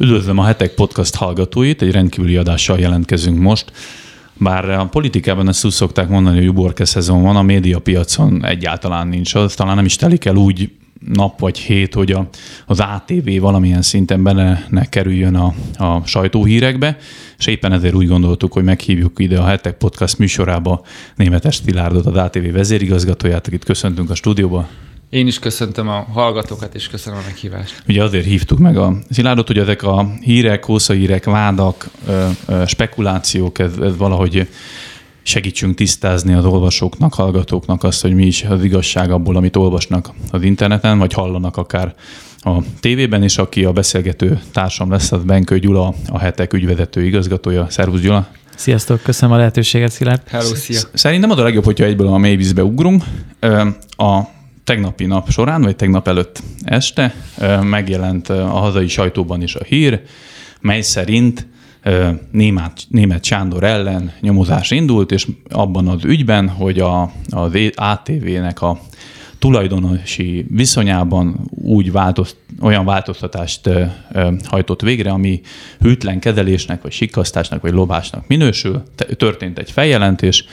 Üdvözlöm a Hetek Podcast hallgatóit, egy rendkívüli adással jelentkezünk most. Bár a politikában ezt úgy szokták mondani, hogy uborke szezon van, a médiapiacon egyáltalán nincs az, talán nem is telik el úgy nap vagy hét, hogy a, az ATV valamilyen szinten benne ne kerüljön a, a sajtóhírekbe, és éppen ezért úgy gondoltuk, hogy meghívjuk ide a Hetek Podcast műsorába Németes Stilárdot, az ATV vezérigazgatóját, akit köszöntünk a stúdióba. Én is köszöntöm a hallgatókat, és köszönöm a meghívást. Ugye azért hívtuk meg a Szilárdot, hogy ezek a hírek, hírek, vádak, spekulációk, ez, ez valahogy segítsünk tisztázni az olvasóknak, hallgatóknak azt, hogy mi is az igazság abból, amit olvasnak az interneten, vagy hallanak akár a tévében, és aki a beszélgető társam lesz, az Benkő Gyula, a hetek ügyvezető igazgatója. Szervusz Gyula! Sziasztok, köszönöm a lehetőséget, Szilárd. Hello, szia! Szerintem az a legjobb, hogyha egyből a mélyvízbe ugrunk. A tegnapi nap során, vagy tegnap előtt este megjelent a hazai sajtóban is a hír, mely szerint német, német Sándor ellen nyomozás indult, és abban az ügyben, hogy a, az ATV-nek a tulajdonosi viszonyában úgy változt, olyan változtatást hajtott végre, ami hűtlen kezelésnek, vagy sikkasztásnak, vagy lobásnak minősül. Történt egy feljelentés,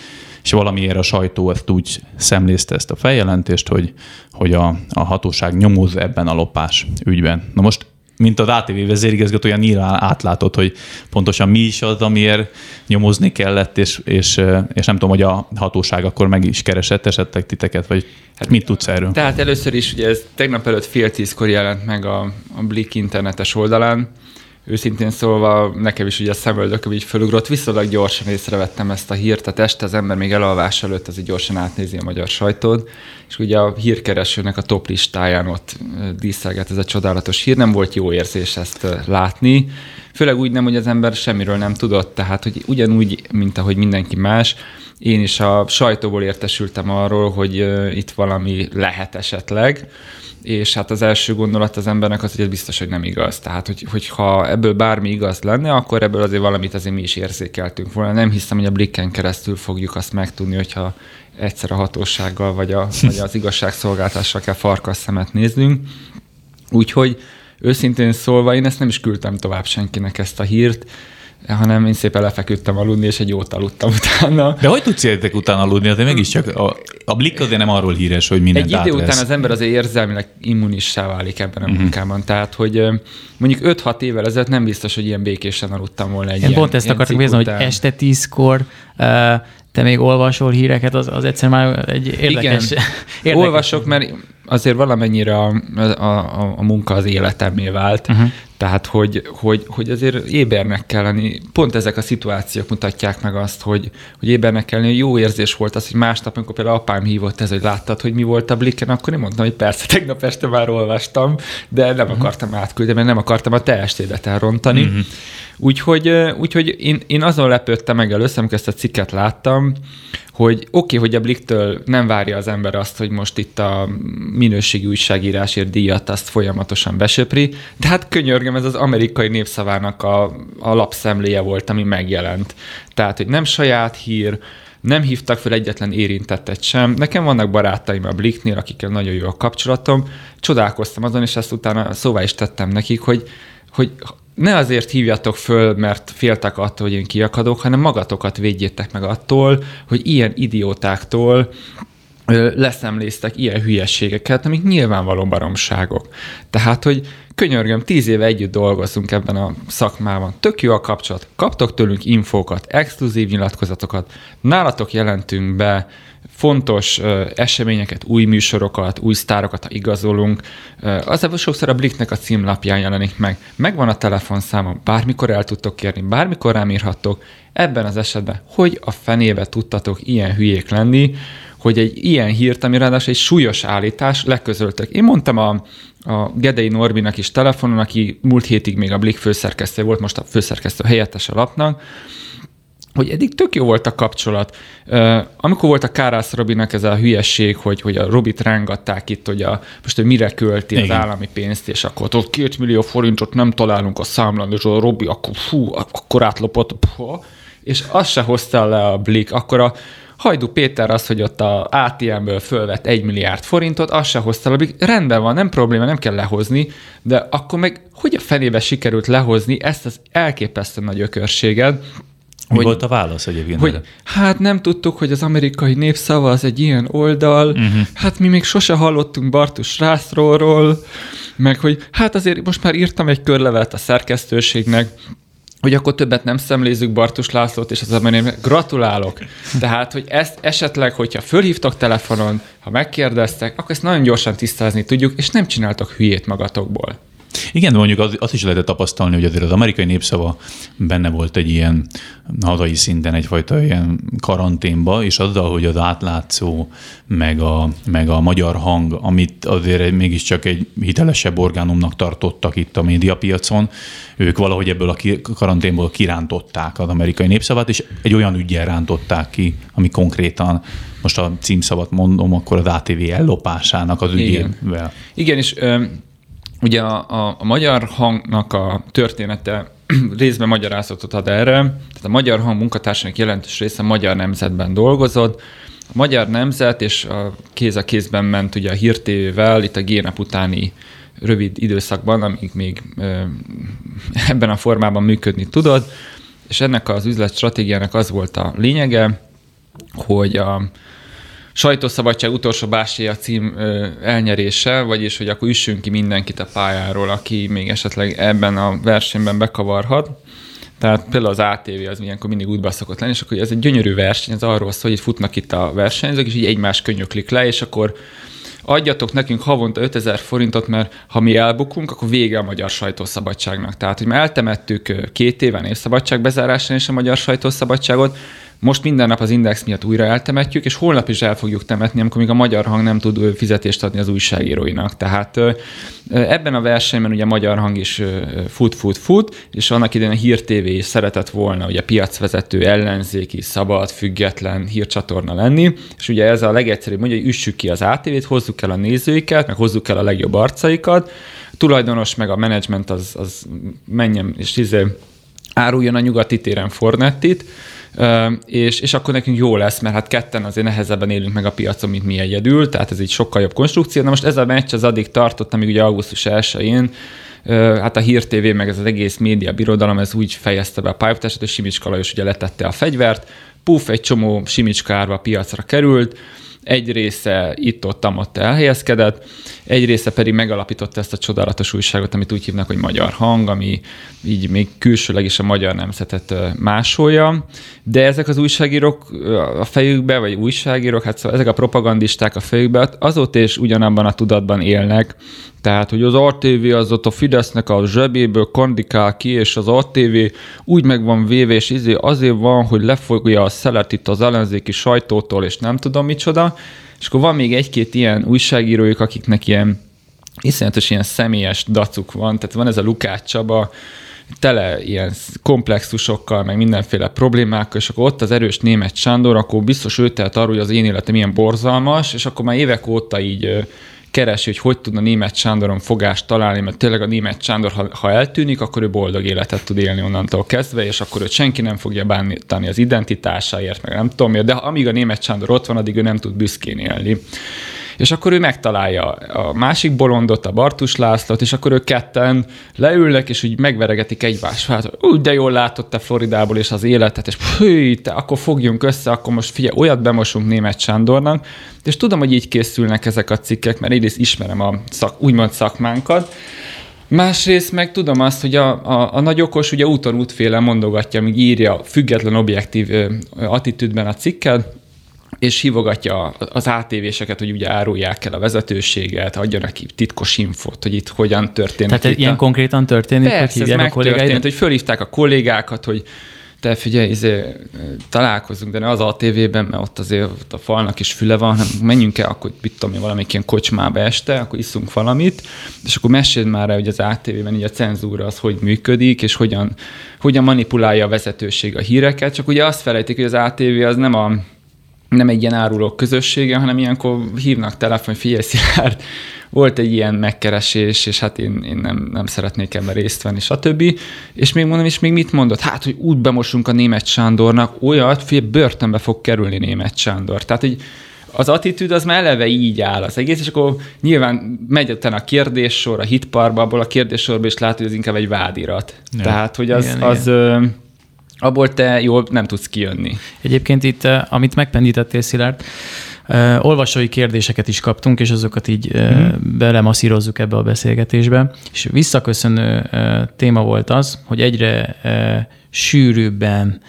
és valamiért a sajtó ezt úgy szemlézte ezt a feljelentést, hogy, hogy a, a hatóság nyomoz ebben a lopás ügyben. Na most mint az ATV vezérigazgatója nyilván átlátott, hogy pontosan mi is az, amiért nyomozni kellett, és, és, és nem tudom, hogy a hatóság akkor meg is keresett esetleg titeket, vagy hát mit tudsz erről? Tehát először is, ugye ez tegnap előtt fél tízkor jelent meg a, a Blik internetes oldalán, őszintén szólva nekem is ugye a szemöldököm így fölugrott, viszonylag gyorsan észrevettem ezt a hírt, tehát este az ember még elalvás előtt azért gyorsan átnézi a magyar sajtót, és ugye a hírkeresőnek a top listáján ott díszelget ez a csodálatos hír, nem volt jó érzés ezt látni, főleg úgy nem, hogy az ember semmiről nem tudott, tehát hogy ugyanúgy, mint ahogy mindenki más, én is a sajtóból értesültem arról, hogy itt valami lehet esetleg, és hát az első gondolat az embernek az, hogy ez biztos, hogy nem igaz. Tehát, hogy, hogyha ebből bármi igaz lenne, akkor ebből azért valamit azért mi is érzékeltünk volna. Nem hiszem, hogy a blikken keresztül fogjuk azt megtudni, hogyha egyszer a hatósággal vagy, a, vagy az igazságszolgáltással kell farkas szemet néznünk. Úgyhogy őszintén szólva én ezt nem is küldtem tovább senkinek ezt a hírt hanem én szépen lefeküdtem aludni, és egy jót aludtam utána. De hogy tudsz értek utána aludni? Azért mégiscsak a, a blik azért nem arról híres, hogy minden Egy idő átvesz. után az ember azért érzelmileg immunissá válik ebben a uh-huh. munkában. Tehát, hogy mondjuk 5-6 évvel ezelőtt nem biztos, hogy ilyen békésen aludtam volna egy Én ilyen, pont ezt akartam nézni, hogy este tízkor uh, te még olvasol híreket, az, az egyszer már egy érdekes... Igen, érdekes. olvasok, mert azért valamennyire a, a, a, a munka az életemé vált, uh-huh. tehát hogy, hogy, hogy azért ébernek kell lenni. Pont ezek a szituációk mutatják meg azt, hogy, hogy ébernek kell lenni. Jó érzés volt az, hogy másnap, amikor például apám hívott ez, hogy láttad, hogy mi volt a blikken, akkor én mondtam, hogy persze, tegnap este már olvastam, de nem uh-huh. akartam átküldeni, mert nem akartam a te estédet elrontani. Uh-huh. Úgyhogy, úgyhogy én, én azon lepődtem meg először, amikor ezt a cikket láttam, hogy oké, okay, hogy a Bliktől nem várja az ember azt, hogy most itt a minőségi újságírásért díjat azt folyamatosan besöpri, de hát könyörgem, ez az amerikai népszavának a, a lapszemléje volt, ami megjelent. Tehát, hogy nem saját hír, nem hívtak fel egyetlen érintettet sem. Nekem vannak barátaim a Bliknél, akikkel nagyon jó a kapcsolatom. Csodálkoztam azon, és ezt utána szóvá is tettem nekik, hogy, hogy ne azért hívjatok föl, mert féltek attól, hogy én kiakadok, hanem magatokat védjétek meg attól, hogy ilyen idiótáktól leszemléztek ilyen hülyességeket, amik nyilvánvaló baromságok. Tehát, hogy könyörgöm, tíz éve együtt dolgozunk ebben a szakmában. Tök jó a kapcsolat. Kaptok tőlünk infókat, exkluzív nyilatkozatokat, nálatok jelentünk be fontos uh, eseményeket, új műsorokat, új sztárokat, ha igazolunk. Uh, az sokszor a Bliknek a címlapján jelenik meg. Megvan a telefonszámom, bármikor el tudtok kérni, bármikor rám írhattok. Ebben az esetben, hogy a fenébe tudtatok ilyen hülyék lenni, hogy egy ilyen hírt, ami ráadásul egy súlyos állítás, leközöltek. Én mondtam a, a Gedei Norbinak is telefonon, aki múlt hétig még a Blik főszerkesztő volt, most a főszerkesztő helyettes a lapnak, hogy eddig tök jó volt a kapcsolat. Uh, amikor volt a Kárász Robinak ez a hülyesség, hogy, hogy a Robit rángatták itt, hogy a, most hogy mire költi Igen. az állami pénzt, és akkor ott két millió forintot nem találunk a számlán, és a Robi akkor, fú, akkor átlopott, puha, és azt se hozta le a Blik, akkor a, Hajdu Péter az, hogy ott a ATM-ből fölvett egy milliárd forintot, az se hozta le. Rendben van, nem probléma, nem kell lehozni, de akkor meg hogy a fenébe sikerült lehozni ezt az elképesztő nagy ökörséget, mi hogy, volt a válasz egyébként? Hogy, hát nem tudtuk, hogy az amerikai népszava az egy ilyen oldal, uh-huh. hát mi még sose hallottunk Bartus Rászróról, meg hogy hát azért most már írtam egy körlevelet a szerkesztőségnek, hogy akkor többet nem szemlézzük Bartus Lászlót, és az amerikai gratulálok. Tehát, hogy ezt esetleg, hogyha fölhívtak telefonon, ha megkérdeztek, akkor ezt nagyon gyorsan tisztázni tudjuk, és nem csináltak hülyét magatokból. Igen, de mondjuk az, azt is lehetett tapasztalni, hogy azért az amerikai népszava benne volt egy ilyen hazai szinten egyfajta ilyen karanténba, és azzal, hogy az átlátszó, meg a, meg a magyar hang, amit azért mégiscsak egy hitelesebb orgánumnak tartottak itt a médiapiacon, ők valahogy ebből a karanténból kirántották az amerikai népszavát, és egy olyan ügyel rántották ki, ami konkrétan most a címszavat mondom, akkor az ATV ellopásának az ügyével. Igen, Igen és Ugye a, a, a magyar hangnak a története részben magyarázatot ad erre. Tehát a magyar hang munkatársának jelentős része magyar nemzetben dolgozott. A magyar nemzet és a kéz a kézben ment ugye a hírtévével, itt a génep utáni rövid időszakban, amíg még ebben a formában működni tudod, és ennek az üzletstratégiának az volt a lényege, hogy a, sajtószabadság utolsó bástyája cím elnyerése, vagyis hogy akkor üssünk ki mindenkit a pályáról, aki még esetleg ebben a versenyben bekavarhat. Tehát például az ATV az ilyenkor mindig útba szokott lenni, és akkor ez egy gyönyörű verseny, ez arról szól, hogy itt futnak itt a versenyzők, és így egymás könyöklik le, és akkor adjatok nekünk havonta 5000 forintot, mert ha mi elbukunk, akkor vége a magyar sajtószabadságnak. Tehát, hogy mi eltemettük két éven és szabadság bezárásán is a magyar sajtószabadságot, most minden nap az Index miatt újra eltemetjük, és holnap is el fogjuk temetni, amikor még a magyar hang nem tud fizetést adni az újságíróinak. Tehát ebben a versenyben ugye a magyar hang is fut, fut, fut, és annak idején a Hír TV is szeretett volna ugye piacvezető, ellenzéki, szabad, független hírcsatorna lenni, és ugye ez a legegyszerűbb mondja, hogy üssük ki az ATV-t, hozzuk el a nézőiket, meg hozzuk el a legjobb arcaikat, a tulajdonos meg a menedzsment az, az menjen és izé, áruljon a nyugati téren Fornettit, és, és akkor nekünk jó lesz, mert hát ketten azért nehezebben élünk meg a piacon, mint mi egyedül, tehát ez egy sokkal jobb konstrukció. Na most ez a meccs az addig tartott, amíg ugye augusztus 1-én hát a Hír TV, meg ez az egész média birodalom, ez úgy fejezte be a pályafutását, hogy Simicska Lajos ugye letette a fegyvert, puf, egy csomó Simicska árva piacra került, egy része itt-ott, ott elhelyezkedett, egy része pedig megalapította ezt a csodálatos újságot, amit úgy hívnak, hogy Magyar Hang, ami így még külsőleg is a magyar nemzetet másolja, de ezek az újságírók a fejükbe, vagy újságírók, hát szóval ezek a propagandisták a fejükbe azóta is ugyanabban a tudatban élnek, tehát, hogy az RTV az ott a Fidesznek a zsebéből kandikál ki, és az RTV úgy meg van véve, és izé azért van, hogy lefogja a szelet itt az ellenzéki sajtótól, és nem tudom micsoda. És akkor van még egy-két ilyen újságírójuk, akiknek ilyen iszonyatos ilyen személyes dacuk van. Tehát van ez a Lukács Csaba, tele ilyen komplexusokkal, meg mindenféle problémákkal, és akkor ott az erős német Sándor, akkor biztos ő tehet arról, hogy az én életem ilyen borzalmas, és akkor már évek óta így keresi, hogy hogy tudna német Sándoron fogást találni, mert tényleg a német Sándor, ha, ha eltűnik, akkor ő boldog életet tud élni onnantól kezdve, és akkor őt senki nem fogja bántani az identitásáért, meg nem tudom miért, de amíg a német Sándor ott van, addig ő nem tud büszkén élni. És akkor ő megtalálja a másik bolondot, a Bartus Lászlót, és akkor ők ketten leülnek, és úgy megveregetik egymást. Hát, úgy de jól látott te Floridából és az életet, és hű, te, akkor fogjunk össze, akkor most figyelj, olyat bemosunk német Sándornak, és tudom, hogy így készülnek ezek a cikkek, mert egyrészt ismerem a szak, úgymond szakmánkat, Másrészt meg tudom azt, hogy a, a, a nagy okos ugye úton útféle mondogatja, míg írja független objektív attitűdben a cikket, és hívogatja az ATV-seket, hogy ugye árulják el a vezetőséget, adjanak ki titkos infot, hogy itt hogyan történik. Tehát ilyen a... konkrétan történik, Persze, hogy ez megtörtént, hogy fölhívták a kollégákat, hogy te figyelj, izé, találkozunk, de ne az ATV-ben, mert ott azért ott a falnak is füle van, hanem menjünk el, akkor mit tudom én, valamelyik ilyen kocsmába este, akkor iszunk valamit, és akkor meséld már el, hogy az ATV-ben így a cenzúra az hogy működik, és hogyan, hogyan manipulálja a vezetőség a híreket, csak ugye azt felejtik, hogy az ATV az nem a nem egy ilyen árulók közössége, hanem ilyenkor hívnak telefon, figyelj Szilárd, volt egy ilyen megkeresés, és hát én, én nem, nem szeretnék ebben részt venni, stb. És még mondom, és még mit mondott? Hát, hogy úgy bemosunk a német Sándornak, olyat, hogy börtönbe fog kerülni német Sándor. Tehát, hogy az attitűd az már eleve így áll az egész, és akkor nyilván megy utána a kérdéssor, a hitparba, abból a kérdéssorból is látod, hogy ez inkább egy vádirat. Ja. Tehát, hogy az, igen, az igen. Abból te jól nem tudsz kijönni. Egyébként itt, amit megpendítettél, Szilárd, Uh, olvasói kérdéseket is kaptunk, és azokat így uh, mm. belemasszírozzuk ebbe a beszélgetésbe. És visszaköszönő uh, téma volt az, hogy egyre uh, sűrűbben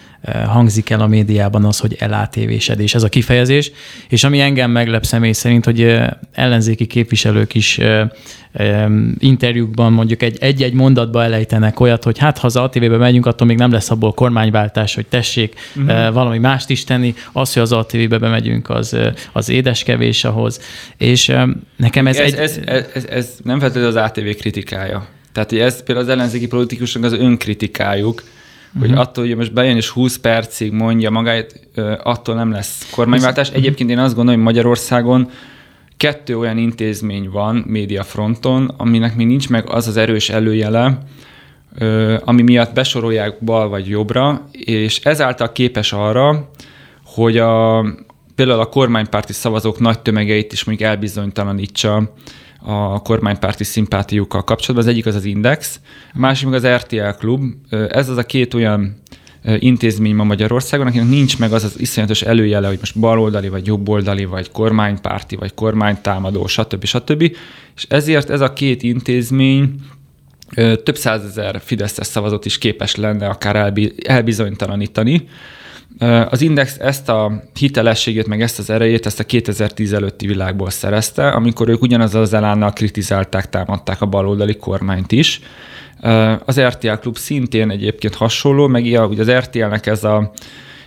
hangzik el a médiában az, hogy elátévésedés, ez a kifejezés, és ami engem meglep személy szerint, hogy ellenzéki képviselők is interjúkban mondjuk egy, egy mondatba elejtenek olyat, hogy hát ha az ATV-be megyünk, attól még nem lesz abból kormányváltás, hogy tessék uh-huh. valami mást is tenni, az, hogy az ATV-be bemegyünk, az, az édeskevés ahhoz. És nekem ez, ez, egy... Ez, ez, ez, ez nem feltétlenül az ATV kritikája. Tehát ez például az ellenzéki politikusnak az önkritikájuk, uh-huh. hogy mhm. attól, hogy most bejön és 20 percig mondja magáit, attól nem lesz kormányváltás. Egyébként én azt gondolom, hogy Magyarországon kettő olyan intézmény van médiafronton, aminek még nincs meg az az erős előjele, ami miatt besorolják bal vagy jobbra, és ezáltal képes arra, hogy a, például a kormánypárti szavazók nagy tömegeit is mondjuk elbizonytalanítsa a kormánypárti szimpátiukkal kapcsolatban. Az egyik az az Index, a másik meg az RTL Klub. Ez az a két olyan intézmény ma Magyarországon, akinek nincs meg az az iszonyatos előjele, hogy most baloldali, vagy jobboldali, vagy kormánypárti, vagy kormánytámadó, stb. stb. És ezért ez a két intézmény több százezer Fideszes szavazat is képes lenne akár elbizonytalanítani, az Index ezt a hitelességét, meg ezt az erejét, ezt a 2010 előtti világból szerezte, amikor ők ugyanazzal az elánnal kritizálták, támadták a baloldali kormányt is. Az RTL Klub szintén egyébként hasonló, meg ugye az RTL-nek ez a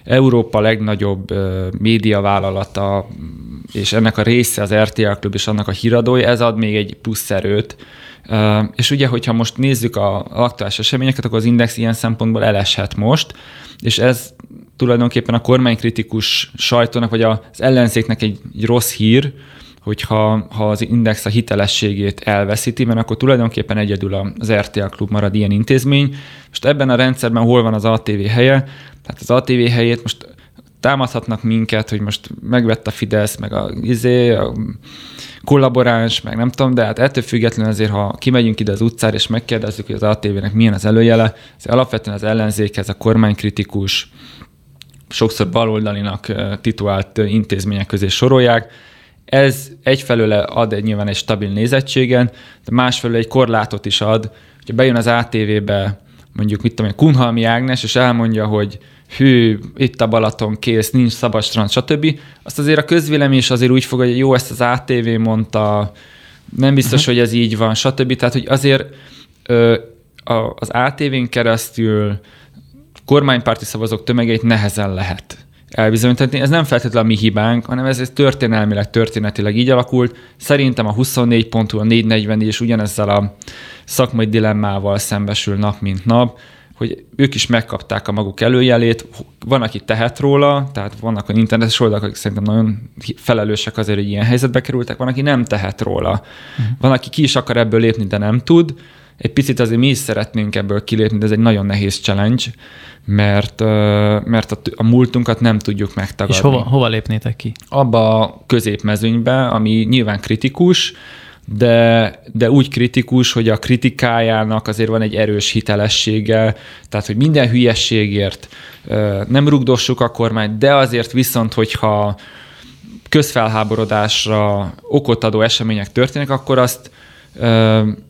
Európa legnagyobb médiavállalata, és ennek a része az RTL Klub és annak a híradója, ez ad még egy plusz erőt. És ugye, hogyha most nézzük a aktuális eseményeket, akkor az Index ilyen szempontból eleshet most, és ez tulajdonképpen a kormánykritikus sajtónak, vagy az ellenzéknek egy, egy rossz hír, hogyha ha az Index a hitelességét elveszíti, mert akkor tulajdonképpen egyedül az RTL klub marad ilyen intézmény. Most ebben a rendszerben hol van az ATV helye? Tehát az ATV helyét most támadhatnak minket, hogy most megvett a Fidesz, meg a, izé, a kollaboráns, meg nem tudom, de hát ettől függetlenül azért, ha kimegyünk ide az utcára, és megkérdezzük, hogy az ATV-nek milyen az előjele, az alapvetően az ellenzékhez, a kormánykritikus, sokszor baloldalinak titulált intézmények közé sorolják. Ez egyfelől ad egy nyilván egy stabil nézettségen, de másfelől egy korlátot is ad, hogyha bejön az ATV-be mondjuk, mit tudom én, Kunhalmi Ágnes, és elmondja, hogy hű, itt a Balaton, kész, nincs szabad strand, stb. Azt azért a közvélemény is azért úgy fog, hogy jó, ezt az ATV mondta, nem biztos, uh-huh. hogy ez így van, stb. Tehát, hogy azért ö, a, az ATV-n keresztül kormánypárti szavazók tömegeit nehezen lehet elbizonyítani. Ez nem feltétlenül a mi hibánk, hanem ez, ez történelmileg, történetileg így alakult. Szerintem a 24 pontú, a 444 és ugyanezzel a szakmai dilemmával szembesül nap, mint nap, hogy ők is megkapták a maguk előjelét, van, aki tehet róla, tehát vannak a internetes oldalak, akik szerintem nagyon felelősek azért, hogy ilyen helyzetbe kerültek, van, aki nem tehet róla. Uh-huh. Van, aki ki is akar ebből lépni, de nem tud. Egy picit azért mi is szeretnénk ebből kilépni, de ez egy nagyon nehéz challenge mert, mert a, a múltunkat nem tudjuk megtagadni. És hova, hova lépnétek ki? Abba a középmezőnybe, ami nyilván kritikus, de, de úgy kritikus, hogy a kritikájának azért van egy erős hitelessége, tehát hogy minden hülyességért nem rugdossuk a kormányt, de azért viszont, hogyha közfelháborodásra okot adó események történnek, akkor azt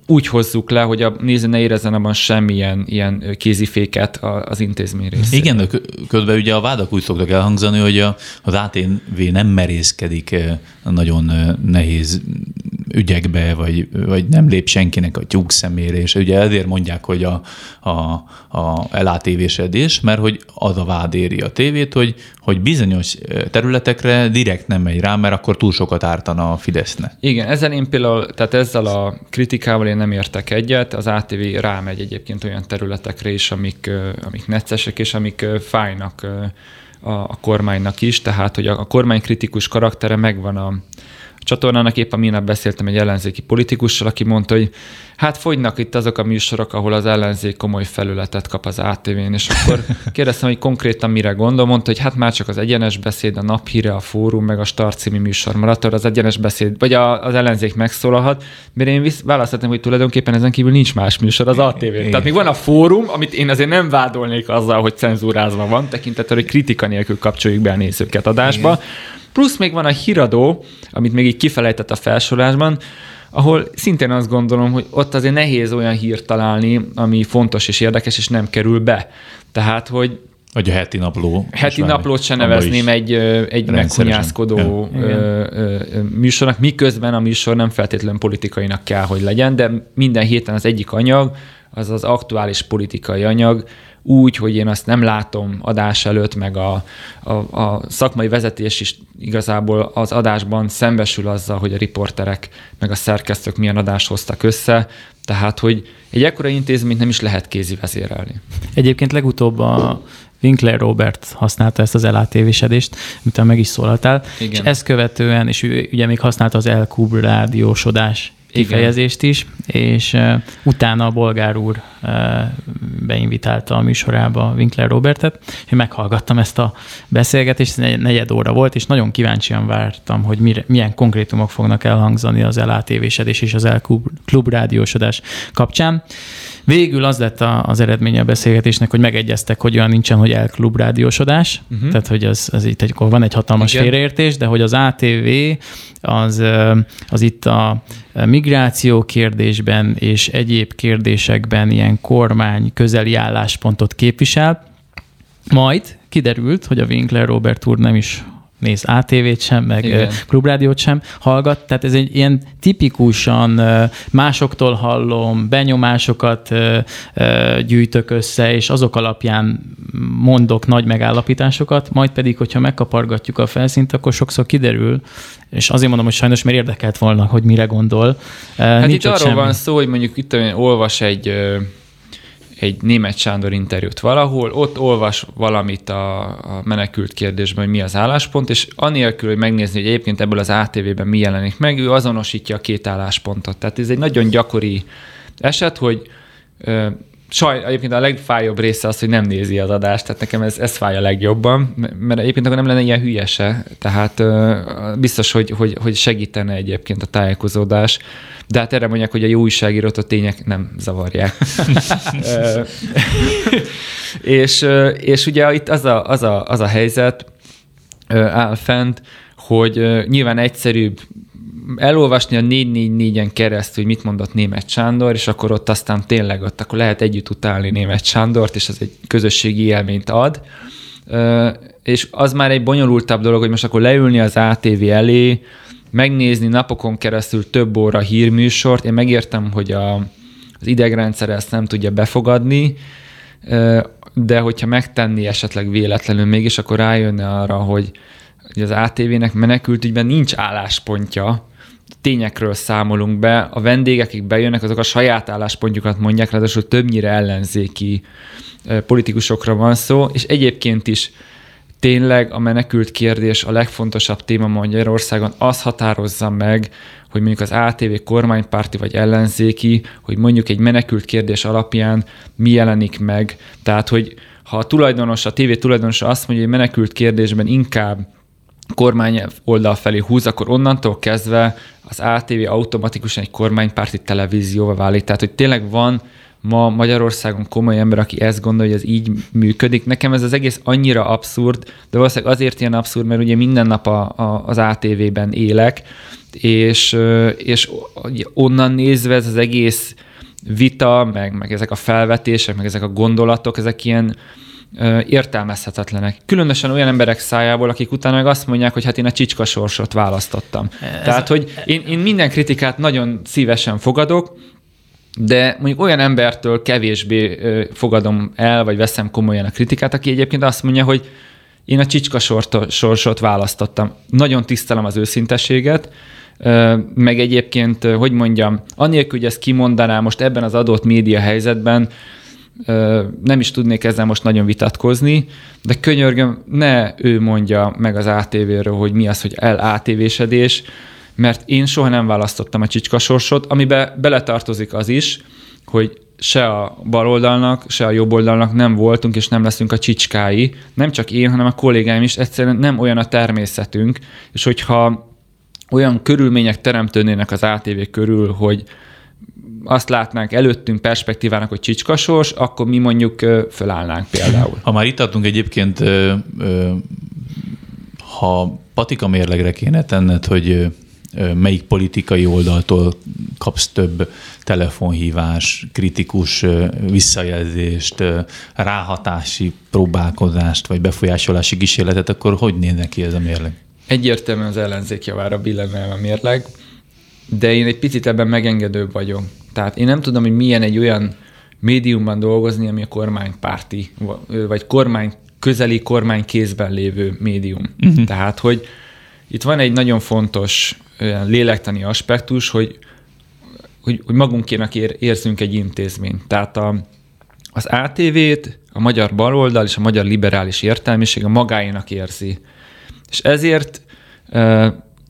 úgy hozzuk le, hogy a néző ne érezzen abban semmilyen ilyen kéziféket az intézmény részéről. Igen, de közben ugye a vádak úgy szoktak elhangzani, hogy a, az ATV nem merészkedik nagyon nehéz ügyekbe, vagy, vagy nem lép senkinek a tyúk szemére, és ugye ezért mondják, hogy a, a, a elátévésedés, mert hogy az a vád éri a tévét, hogy, hogy bizonyos területekre direkt nem megy rá, mert akkor túl sokat ártana a Fidesznek. Igen, ezzel én például, tehát ezzel a kritikával én nem értek egyet, az ATV rámegy egyébként olyan területekre is, amik, amik neccesek, és amik fájnak a, a kormánynak is, tehát hogy a, a kormánykritikus karaktere megvan a csatornának épp a minap beszéltem egy ellenzéki politikussal, aki mondta, hogy hát fogynak itt azok a műsorok, ahol az ellenzék komoly felületet kap az ATV-n, és akkor kérdeztem, hogy konkrétan mire gondol, mondta, hogy hát már csak az egyenes beszéd, a naphíre, a fórum, meg a Start című műsor maradt, az egyenes beszéd, vagy a, az ellenzék megszólalhat, mert én visz, választhatom, hogy tulajdonképpen ezen kívül nincs más műsor az ATV. n Tehát még van a fórum, amit én azért nem vádolnék azzal, hogy cenzúrázva van, tekintettel, hogy kritika nélkül kapcsoljuk be a nézőket adásba. Igen. Plusz még van a híradó, amit még így kifelejtett a felsorolásban, ahol szintén azt gondolom, hogy ott azért nehéz olyan hírt találni, ami fontos és érdekes, és nem kerül be. Tehát, hogy vagy a heti napló. Heti naplót se nevezném egy, egy meghunyászkodó műsornak, miközben a műsor nem feltétlenül politikainak kell, hogy legyen, de minden héten az egyik anyag, az az aktuális politikai anyag, úgy, hogy én azt nem látom adás előtt, meg a, a, a szakmai vezetés is igazából az adásban szembesül azzal, hogy a riporterek meg a szerkesztők milyen adást hoztak össze, tehát, hogy egy ekkora intézményt nem is lehet kézi vezérelni. Egyébként legutóbb a Winkler Robert használta ezt az elátévisedést, amit meg is szólaltál, Igen. és ezt követően, és ő ugye még használta az elkub rádiósodás kifejezést is, és uh, utána a bolgár úr uh, beinvitálta a műsorába Winkler Robertet. Én meghallgattam ezt a beszélgetést, negyed óra volt, és nagyon kíváncsian vártam, hogy mire, milyen konkrétumok fognak elhangzani az elátévésedés és az elklub klub rádiósodás kapcsán. Végül az lett a, az eredménye a beszélgetésnek, hogy megegyeztek, hogy olyan nincsen, hogy elklub rádiósodás, uh-huh. tehát hogy az, az itt egy, van egy hatalmas Igen. félreértés, de hogy az ATV az, az itt a migráció kérdésben és egyéb kérdésekben ilyen kormány közeli álláspontot képvisel, majd kiderült, hogy a Winkler Robert úr nem is néz ATV-t sem, meg Igen. klubrádiót sem hallgat, tehát ez egy ilyen tipikusan másoktól hallom, benyomásokat gyűjtök össze, és azok alapján mondok nagy megállapításokat, majd pedig, hogyha megkapargatjuk a felszínt, akkor sokszor kiderül, és azért mondom, hogy sajnos, mert érdekelt volna, hogy mire gondol. Hát Nincs itt arról semmi. van szó, hogy mondjuk itt olvas egy egy német Sándor interjút valahol, ott olvas valamit a, a menekült kérdésben, hogy mi az álláspont, és anélkül, hogy megnézni, hogy egyébként ebből az ATV-ben mi jelenik meg, ő azonosítja a két álláspontot. Tehát ez egy nagyon gyakori eset, hogy Saj, egyébként a legfájóbb része az, hogy nem nézi az adást, tehát nekem ez, ez fáj a legjobban, mert egyébként akkor nem lenne ilyen hülyese, tehát biztos, hogy, hogy, hogy segítene egyébként a tájékozódás, de hát erre mondják, hogy a jó újságírót a tények nem zavarják. és, és ugye itt az a, az a, az a helyzet áll fent, hogy nyilván egyszerűbb elolvasni a 444-en keresztül, hogy mit mondott német Sándor, és akkor ott aztán tényleg ott akkor lehet együtt utálni német Sándort, és ez egy közösségi élményt ad. És az már egy bonyolultabb dolog, hogy most akkor leülni az ATV elé, megnézni napokon keresztül több óra hírműsort. Én megértem, hogy a, az idegrendszer ezt nem tudja befogadni, de hogyha megtenni esetleg véletlenül mégis, akkor rájönne arra, hogy, hogy az ATV-nek menekültügyben nincs álláspontja, tényekről számolunk be, a vendégek, akik bejönnek, azok a saját álláspontjukat mondják, ráadásul többnyire ellenzéki politikusokra van szó, és egyébként is tényleg a menekült kérdés a legfontosabb téma Magyarországon, az határozza meg, hogy mondjuk az ATV kormánypárti vagy ellenzéki, hogy mondjuk egy menekült kérdés alapján mi jelenik meg. Tehát, hogy ha a tulajdonos, a tévé tulajdonosa azt mondja, hogy menekült kérdésben inkább kormány oldal felé húz, akkor onnantól kezdve az ATV automatikusan egy kormánypárti televízióval válik. Tehát, hogy tényleg van ma Magyarországon komoly ember, aki ezt gondolja, hogy ez így működik. Nekem ez az egész annyira abszurd, de valószínűleg azért ilyen abszurd, mert ugye minden nap a, a, az ATV-ben élek, és, és onnan nézve ez az egész vita, meg, meg ezek a felvetések, meg ezek a gondolatok, ezek ilyen értelmezhetetlenek. Különösen olyan emberek szájából, akik utána meg azt mondják, hogy hát én a csicska sorsot választottam. Ez Tehát, hogy én, én minden kritikát nagyon szívesen fogadok, de mondjuk olyan embertől kevésbé fogadom el, vagy veszem komolyan a kritikát, aki egyébként azt mondja, hogy én a csicska sorsot választottam. Nagyon tisztelem az őszintességet, meg egyébként, hogy mondjam, anélkül, hogy ezt kimondaná most ebben az adott média helyzetben, nem is tudnék ezzel most nagyon vitatkozni, de könyörgöm, ne ő mondja meg az ATV-ről, hogy mi az, hogy el-ATV-sedés, mert én soha nem választottam a csicskasorsot, amiben beletartozik az is, hogy se a baloldalnak, se a jobboldalnak nem voltunk, és nem leszünk a csicskái. Nem csak én, hanem a kollégáim is, egyszerűen nem olyan a természetünk, és hogyha olyan körülmények teremtődnének az ATV körül, hogy azt látnánk előttünk perspektívának, hogy csicskasors, akkor mi mondjuk fölállnánk például. Ha már itt adtunk egyébként, ha patika mérlegre kéne tenned, hogy melyik politikai oldaltól kapsz több telefonhívás, kritikus visszajelzést, ráhatási próbálkozást, vagy befolyásolási kísérletet, akkor hogy nézne ki ez a mérleg? Egyértelműen az ellenzék javára billen el a mérleg, de én egy picit ebben megengedőbb vagyok. Tehát én nem tudom, hogy milyen egy olyan médiumban dolgozni, ami a kormánypárti, vagy kormány közeli kormány kézben lévő médium. Uh-huh. Tehát, hogy itt van egy nagyon fontos lélektani aspektus, hogy, hogy, hogy magunkének ér, érzünk egy intézményt. Tehát a, az ATV-t a magyar baloldal és a magyar liberális értelmiség a magáénak érzi. És ezért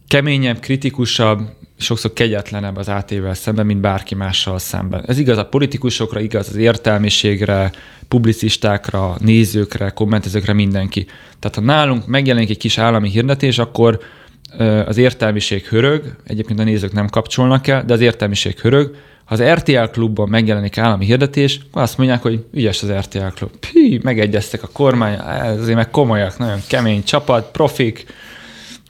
keményebb, kritikusabb, sokszor kegyetlenebb az AT-vel szemben, mint bárki mással szemben. Ez igaz a politikusokra, igaz az értelmiségre, publicistákra, nézőkre, kommentezőkre, mindenki. Tehát ha nálunk megjelenik egy kis állami hirdetés, akkor az értelmiség hörög, egyébként a nézők nem kapcsolnak el, de az értelmiség hörög. Ha az RTL klubban megjelenik állami hirdetés, akkor azt mondják, hogy ügyes az RTL klub. Pí, megegyeztek a kormány, ezért meg komolyak, nagyon kemény csapat, profik,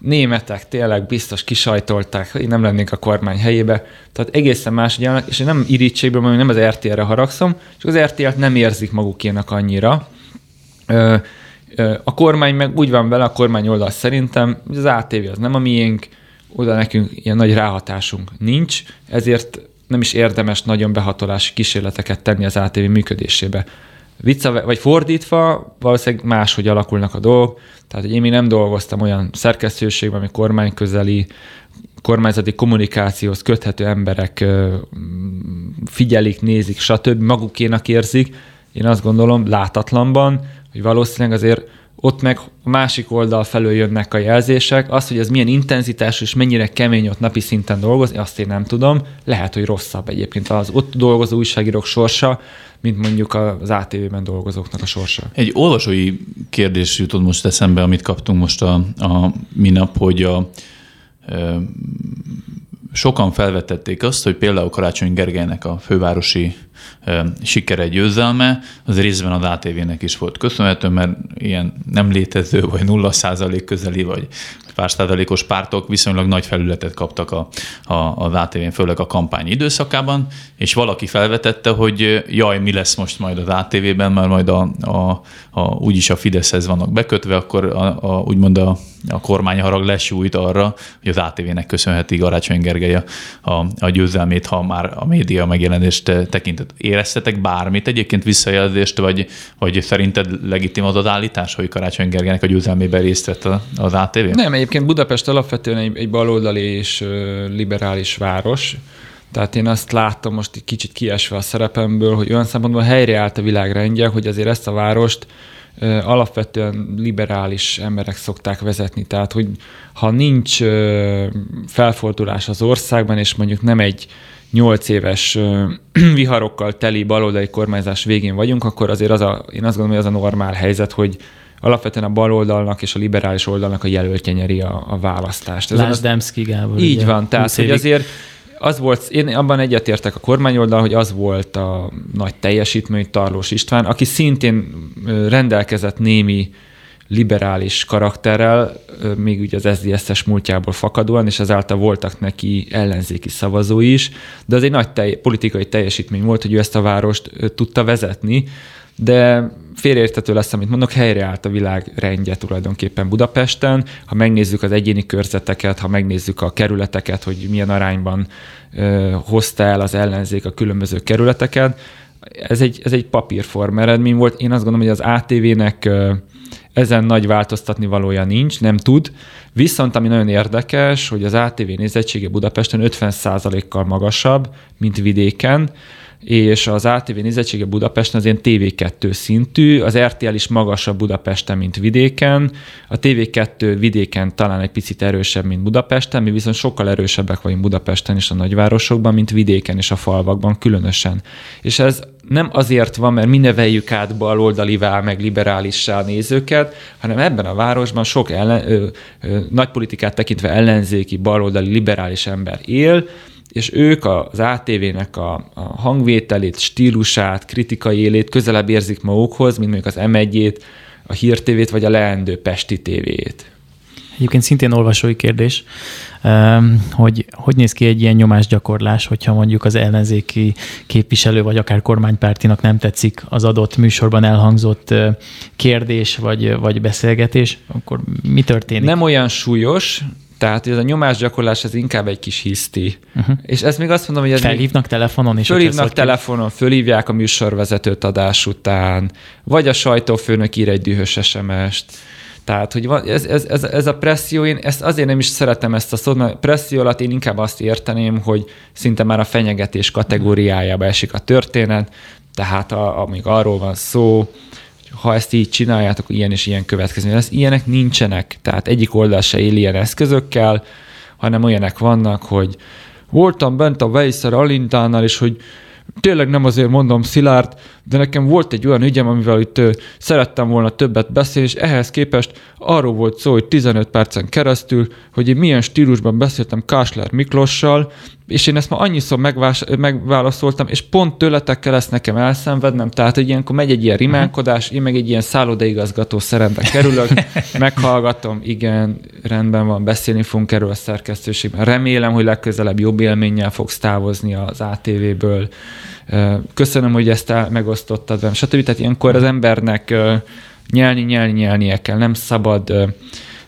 németek tényleg biztos kisajtolták, hogy nem lennénk a kormány helyébe. Tehát egészen más jelenleg, és én nem irítségből mondom, nem az RTL-re haragszom, csak az RTL-t nem érzik magukénak annyira. A kormány meg úgy van vele, a kormány oldal szerintem, hogy az ATV az nem a miénk, oda nekünk ilyen nagy ráhatásunk nincs, ezért nem is érdemes nagyon behatolási kísérleteket tenni az ATV működésébe. Vicca, vagy fordítva, valószínűleg máshogy alakulnak a dolgok. Tehát, hogy én még nem dolgoztam olyan szerkesztőségben, ami kormányközeli, kormányzati kommunikációhoz köthető emberek figyelik, nézik, stb. magukénak érzik. Én azt gondolom látatlanban, hogy valószínűleg azért ott meg a másik oldal felől jönnek a jelzések. Az, hogy ez milyen intenzitás és mennyire kemény ott napi szinten dolgozni, azt én nem tudom. Lehet, hogy rosszabb egyébként az ott dolgozó újságírók sorsa, mint mondjuk az ATV-ben dolgozóknak a sorsa. Egy olvasói kérdés jutott most eszembe, amit kaptunk most a, a minap, hogy a, a sokan felvetették azt, hogy például Karácsony Gergelynek a fővárosi sikere győzelme, az részben az ATV-nek is volt köszönhető, mert ilyen nem létező, vagy nulla százalék közeli, vagy pár százalékos pártok viszonylag nagy felületet kaptak a, a, az ATV-n, főleg a kampány időszakában, és valaki felvetette, hogy jaj, mi lesz most majd az ATV-ben, mert majd a, a, a, úgyis a Fideszhez vannak bekötve, akkor a, a, úgymond a, a kormányharag lesújt arra, hogy az ATV-nek köszönheti Garácsony Gergely a, a, győzelmét, ha már a média megjelenést tekintett. Éreztetek bármit egyébként visszajelzést, vagy, vagy szerinted legitim az az állítás, hogy Karácsony Gergelynek a győzelmében részt vett az ATV? Nem, egyébként Budapest alapvetően egy, egy baloldali és liberális város, tehát én azt láttam most egy kicsit kiesve a szerepemből, hogy olyan szempontból helyreállt a világrendje, hogy azért ezt a várost alapvetően liberális emberek szokták vezetni. Tehát, hogy ha nincs felfordulás az országban, és mondjuk nem egy nyolc éves viharokkal teli baloldali kormányzás végén vagyunk, akkor azért az a, én azt gondolom, hogy az a normál helyzet, hogy alapvetően a baloldalnak és a liberális oldalnak a jelöltje nyeri a, a választást. Lásd Demszki Gábor. Így ugye, van, tehát hogy azért az volt, én abban egyetértek a kormányoldal, hogy az volt a nagy teljesítmény Tarlós István, aki szintén rendelkezett némi liberális karakterrel, még ugye az SZDSZ-es múltjából fakadóan, és ezáltal voltak neki ellenzéki szavazói is, de az egy nagy telj- politikai teljesítmény volt, hogy ő ezt a várost tudta vezetni, de félreértető lesz, amit mondok, helyreállt a világ rendje tulajdonképpen Budapesten. Ha megnézzük az egyéni körzeteket, ha megnézzük a kerületeket, hogy milyen arányban ö, hozta el az ellenzék a különböző kerületeket, ez egy, ez egy papírform eredmény volt. Én azt gondolom, hogy az ATV-nek ezen nagy változtatni valója nincs, nem tud. Viszont ami nagyon érdekes, hogy az ATV nézettsége Budapesten 50%-kal magasabb, mint vidéken, és az ATV nézettsége Budapesten az ilyen TV2 szintű, az RTL is magasabb Budapesten, mint vidéken, a TV2 vidéken talán egy picit erősebb, mint Budapesten, mi viszont sokkal erősebbek vagyunk Budapesten és a nagyvárosokban, mint vidéken és a falvakban különösen. És ez nem azért van, mert mi neveljük át baloldalivá, meg liberálissá a nézőket, hanem ebben a városban sok ellen, ö, ö, nagypolitikát tekintve ellenzéki, baloldali, liberális ember él, és ők az ATV-nek a, a hangvételét, stílusát, kritikai élét közelebb érzik magukhoz, mint mondjuk az M1-ét, a hírtévét, vagy a leendő Pesti tévét. Egyébként szintén olvasói kérdés, hogy hogy néz ki egy ilyen nyomásgyakorlás, hogyha mondjuk az ellenzéki képviselő, vagy akár kormánypártinak nem tetszik az adott műsorban elhangzott kérdés, vagy, vagy beszélgetés, akkor mi történik? Nem olyan súlyos, tehát ez a nyomásgyakorlás ez inkább egy kis hiszti. Uh-huh. És ez még azt mondom, hogy ez Felhívnak telefonon is? Fölhívnak telefonon, fölhívják a műsorvezetőt adás után, vagy a sajtófőnök ír egy dühös SMS-t. Tehát, hogy van, ez, ez, ez, ez a presszió, én ezt azért nem is szeretem ezt a szót, mert presszió alatt én inkább azt érteném, hogy szinte már a fenyegetés kategóriájába esik a történet, tehát a, amíg arról van szó, ha ezt így csináljátok, ilyen és ilyen következmény lesz. Ilyenek nincsenek, tehát egyik oldal se él ilyen eszközökkel, hanem olyanek vannak, hogy voltam bent a Weisser Alintánál, és hogy tényleg nem azért mondom Szilárd, de nekem volt egy olyan ügyem, amivel itt szerettem volna többet beszélni, és ehhez képest arról volt szó, hogy 15 percen keresztül, hogy én milyen stílusban beszéltem Kásler Miklossal, és én ezt már annyiszor megvás, megválaszoltam, és pont tőletek kell ezt nekem elszenvednem, tehát hogy ilyenkor megy egy ilyen mhm. rimánkodás, én meg egy ilyen szállodaigazgató szerembe kerülök, meghallgatom, igen, rendben van, beszélni fogunk erről a szerkesztőségben. Remélem, hogy legközelebb jobb élménnyel fogsz távozni az ATV-ből. Köszönöm, hogy ezt megosztottad velem, stb. Tehát ilyenkor az embernek nyelni, nyelni, nyelnie kell, nem szabad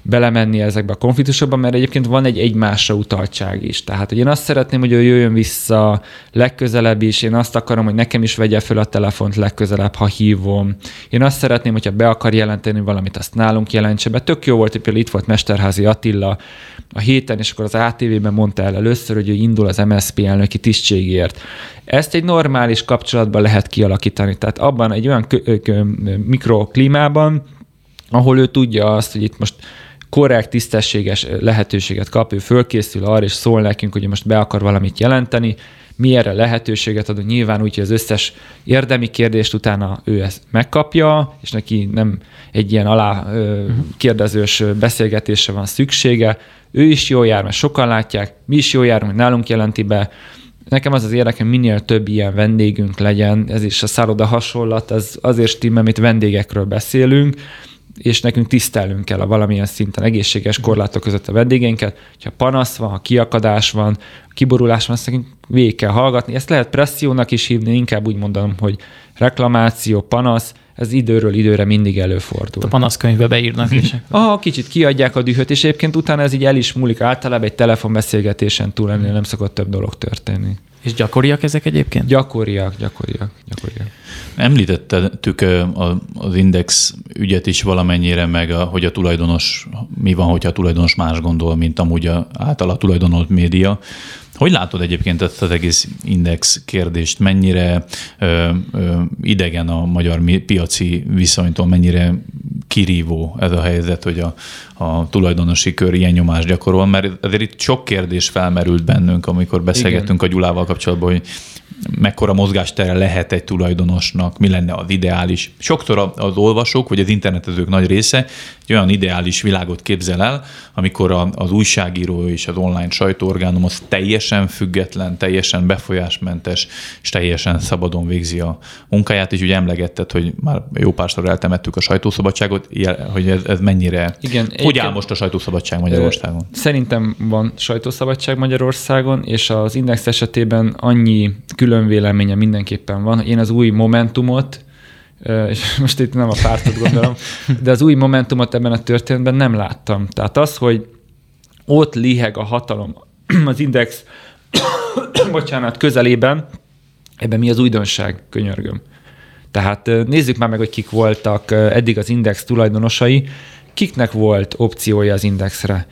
belemenni ezekbe a konfliktusokba, mert egyébként van egy egymásra utaltság is. Tehát, hogy én azt szeretném, hogy ő jöjjön vissza legközelebb is, én azt akarom, hogy nekem is vegye föl a telefont legközelebb, ha hívom. Én azt szeretném, hogyha be akar jelenteni valamit, azt nálunk jelentse be. Tök jó volt, hogy például itt volt Mesterházi Attila a héten, és akkor az ATV-ben mondta el először, hogy ő indul az MSZP elnöki tisztségért. Ezt egy normális kapcsolatban lehet kialakítani. Tehát abban egy olyan mikroklímában, ahol ő tudja azt, hogy itt most korrekt, tisztességes lehetőséget kap, ő fölkészül arra, és szól nekünk, hogy most be akar valamit jelenteni, mi erre lehetőséget adunk, nyilván úgy, hogy az összes érdemi kérdést utána ő ezt megkapja, és neki nem egy ilyen alá ö, kérdezős beszélgetésre van szüksége. Ő is jól jár, mert sokan látják, mi is jól járunk, nálunk jelenti be. Nekem az az érdekem, minél több ilyen vendégünk legyen, ez is a szálloda hasonlat, az azért stimmel, amit vendégekről beszélünk, és nekünk tisztelnünk kell a valamilyen szinten egészséges korlátok között a vendégeinket. Ha panasz van, ha kiakadás van, kiborulás van, ezt nekünk végig kell hallgatni. Ezt lehet pressziónak is hívni, inkább úgy mondom, hogy reklamáció, panasz, ez időről időre mindig előfordul. A panaszkönyvbe beírnak is. ah, kicsit kiadják a dühöt, és egyébként utána ez így el is múlik. Általában egy telefonbeszélgetésen túl ennél nem szokott több dolog történni. És gyakoriak ezek egyébként? Gyakoriak, gyakoriak, gyakoriak. Említettük az Index ügyet is valamennyire, meg a, hogy a tulajdonos, mi van, hogyha a tulajdonos más gondol, mint amúgy a, által a tulajdonolt média. Hogy látod egyébként ezt az egész index kérdést? Mennyire ö, ö, idegen a magyar piaci viszonytól, mennyire kirívó ez a helyzet, hogy a, a tulajdonosi kör ilyen nyomást gyakorol? Mert azért itt sok kérdés felmerült bennünk, amikor beszélgettünk Igen. a Gyulával kapcsolatban, hogy mekkora mozgástere lehet egy tulajdonosnak, mi lenne az ideális. Sokszor az olvasók, vagy az internetezők nagy része egy olyan ideális világot képzel el, amikor az újságíró és az online sajtóorgánum az teljesen független, teljesen befolyásmentes, és teljesen szabadon végzi a munkáját, és ugye emlegetted, hogy már jó párszor eltemettük a sajtószabadságot, hogy ez, ez mennyire, Igen, hogy áll most a sajtószabadság Magyarországon? Szerintem van sajtószabadság Magyarországon, és az Index esetében annyi külön véleménye mindenképpen van. Én az új Momentumot, és most itt nem a pártot gondolom, de az új Momentumot ebben a történetben nem láttam. Tehát az, hogy ott liheg a hatalom az Index, bocsánat, közelében, ebben mi az újdonság, könyörgöm. Tehát nézzük már meg, hogy kik voltak eddig az Index tulajdonosai, kiknek volt opciója az Indexre.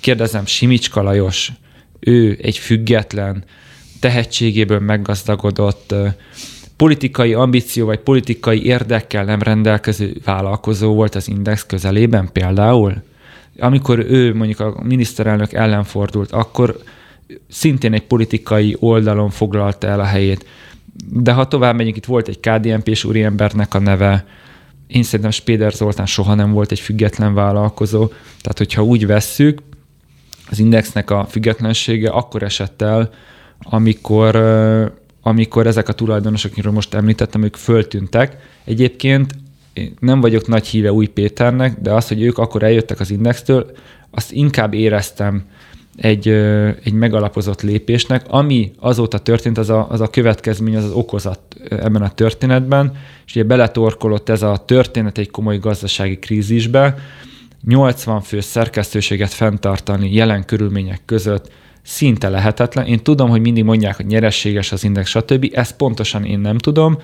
Kérdezem, Simicska Lajos, ő egy független, tehetségéből meggazdagodott, politikai ambíció vagy politikai érdekkel nem rendelkező vállalkozó volt az Index közelében például? Amikor ő mondjuk a miniszterelnök ellen fordult, akkor szintén egy politikai oldalon foglalta el a helyét. De ha tovább megyünk, itt volt egy KDNP-s úriembernek a neve, én szerintem Spéder Zoltán soha nem volt egy független vállalkozó, tehát hogyha úgy vesszük, az indexnek a függetlensége akkor esett el, amikor, amikor ezek a tulajdonosok, akiről most említettem, ők föltűntek. Egyébként én nem vagyok nagy híve új Péternek, de az, hogy ők akkor eljöttek az indextől, azt inkább éreztem egy, egy megalapozott lépésnek. Ami azóta történt, az a, az a következmény, az az okozat ebben a történetben, és ugye beletorkolott ez a történet egy komoly gazdasági krízisbe, 80 fő szerkesztőséget fenntartani jelen körülmények között szinte lehetetlen. Én tudom, hogy mindig mondják, hogy nyerességes az index, stb. Ezt pontosan én nem tudom,